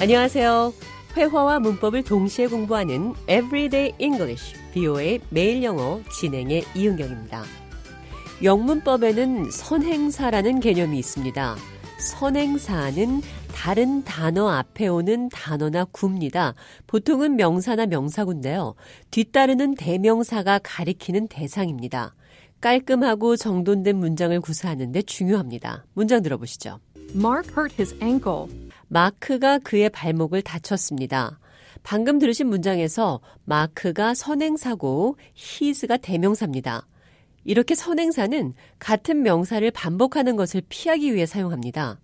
안녕하세요. 회화와 문법을 동시에 공부하는 Everyday English, BO의 매일 영어 진행의 이은경입니다. 영문법에는 선행사라는 개념이 있습니다. 선행사는 다른 단어 앞에 오는 단어나 구입니다. 보통은 명사나 명사구인데요. 뒤따르는 대명사가 가리키는 대상입니다. 깔끔하고 정돈된 문장을 구사하는데 중요합니다. 문장 들어보시죠. Mark hurt his ankle. 마크가 그의 발목을 다쳤습니다. 방금 들으신 문장에서 마크가 선행사고 his가 대명사입니다. 이렇게 선행사는 같은 명사를 반복하는 것을 피하기 위해 사용합니다.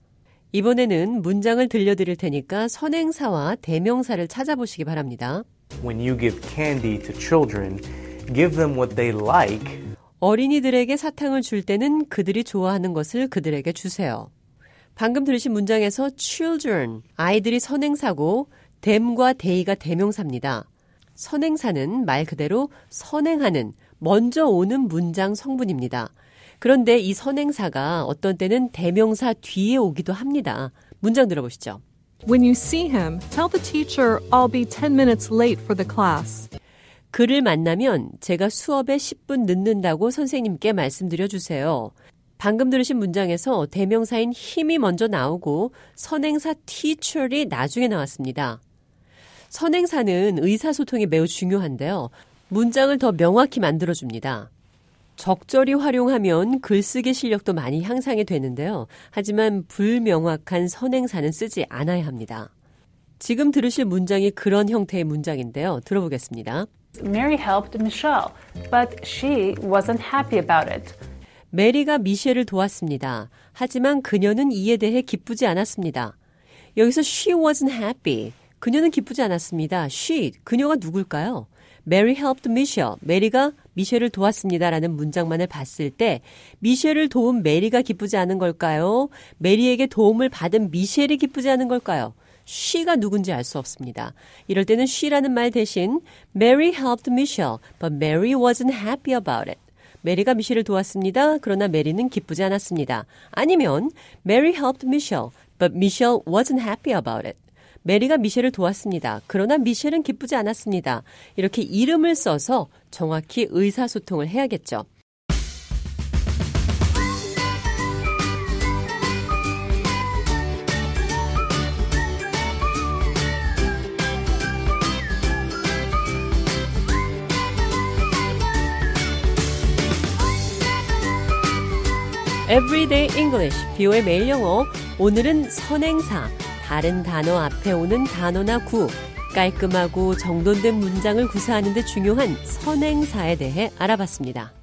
이번에는 문장을 들려드릴 테니까 선행사와 대명사를 찾아보시기 바랍니다. When you give candy to children, give them what they like. 어린이들에게 사탕을 줄 때는 그들이 좋아하는 것을 그들에게 주세요. 방금 들으신 문장에서 children, 아이들이 선행사고 them과 they가 대명사입니다. 선행사는 말 그대로 선행하는, 먼저 오는 문장 성분입니다. 그런데 이 선행사가 어떤 때는 대명사 뒤에 오기도 합니다. 문장 들어보시죠. When you see him, tell the teacher I'll be 10 minutes late for the class. 그를 만나면 제가 수업에 10분 늦는다고 선생님께 말씀드려 주세요. 방금 들으신 문장에서 대명사인 힘이 먼저 나오고 선행사 teacher이 나중에 나왔습니다. 선행사는 의사소통이 매우 중요한데요. 문장을 더 명확히 만들어줍니다. 적절히 활용하면 글쓰기 실력도 많이 향상이 되는데요. 하지만 불명확한 선행사는 쓰지 않아야 합니다. 지금 들으실 문장이 그런 형태의 문장인데요. 들어보겠습니다. Mary helped Michelle, but she wasn't happy about it. 메리가 미셸을 도왔습니다. 하지만 그녀는 이에 대해 기쁘지 않았습니다. 여기서 she wasn't happy. 그녀는 기쁘지 않았습니다. she, 그녀가 누굴까요? Mary helped Michelle. 메리가 미셸을 도왔습니다라는 문장만을 봤을 때 미셸을 도운 메리가 기쁘지 않은 걸까요? 메리에게 도움을 받은 미셸이 기쁘지 않은 걸까요? she가 누군지 알 수 없습니다. 이럴 때는 she라는 말 대신 Mary helped Michelle, but Mary wasn't happy about it. 메리가 미셸을 도왔습니다. 그러나 메리는 기쁘지 않았습니다. 아니면 Mary helped Michelle, but Michelle wasn't happy about it. 메리가 미셸을 도왔습니다. 그러나 미셸은 기쁘지 않았습니다. 이렇게 이름을 써서 정확히 의사소통을 해야겠죠. Everyday English, 비오의 매일 영어. 오늘은 선행사, 다른 단어 앞에 오는 단어나 구, 깔끔하고 정돈된 문장을 구사하는 데 중요한 선행사에 대해 알아봤습니다.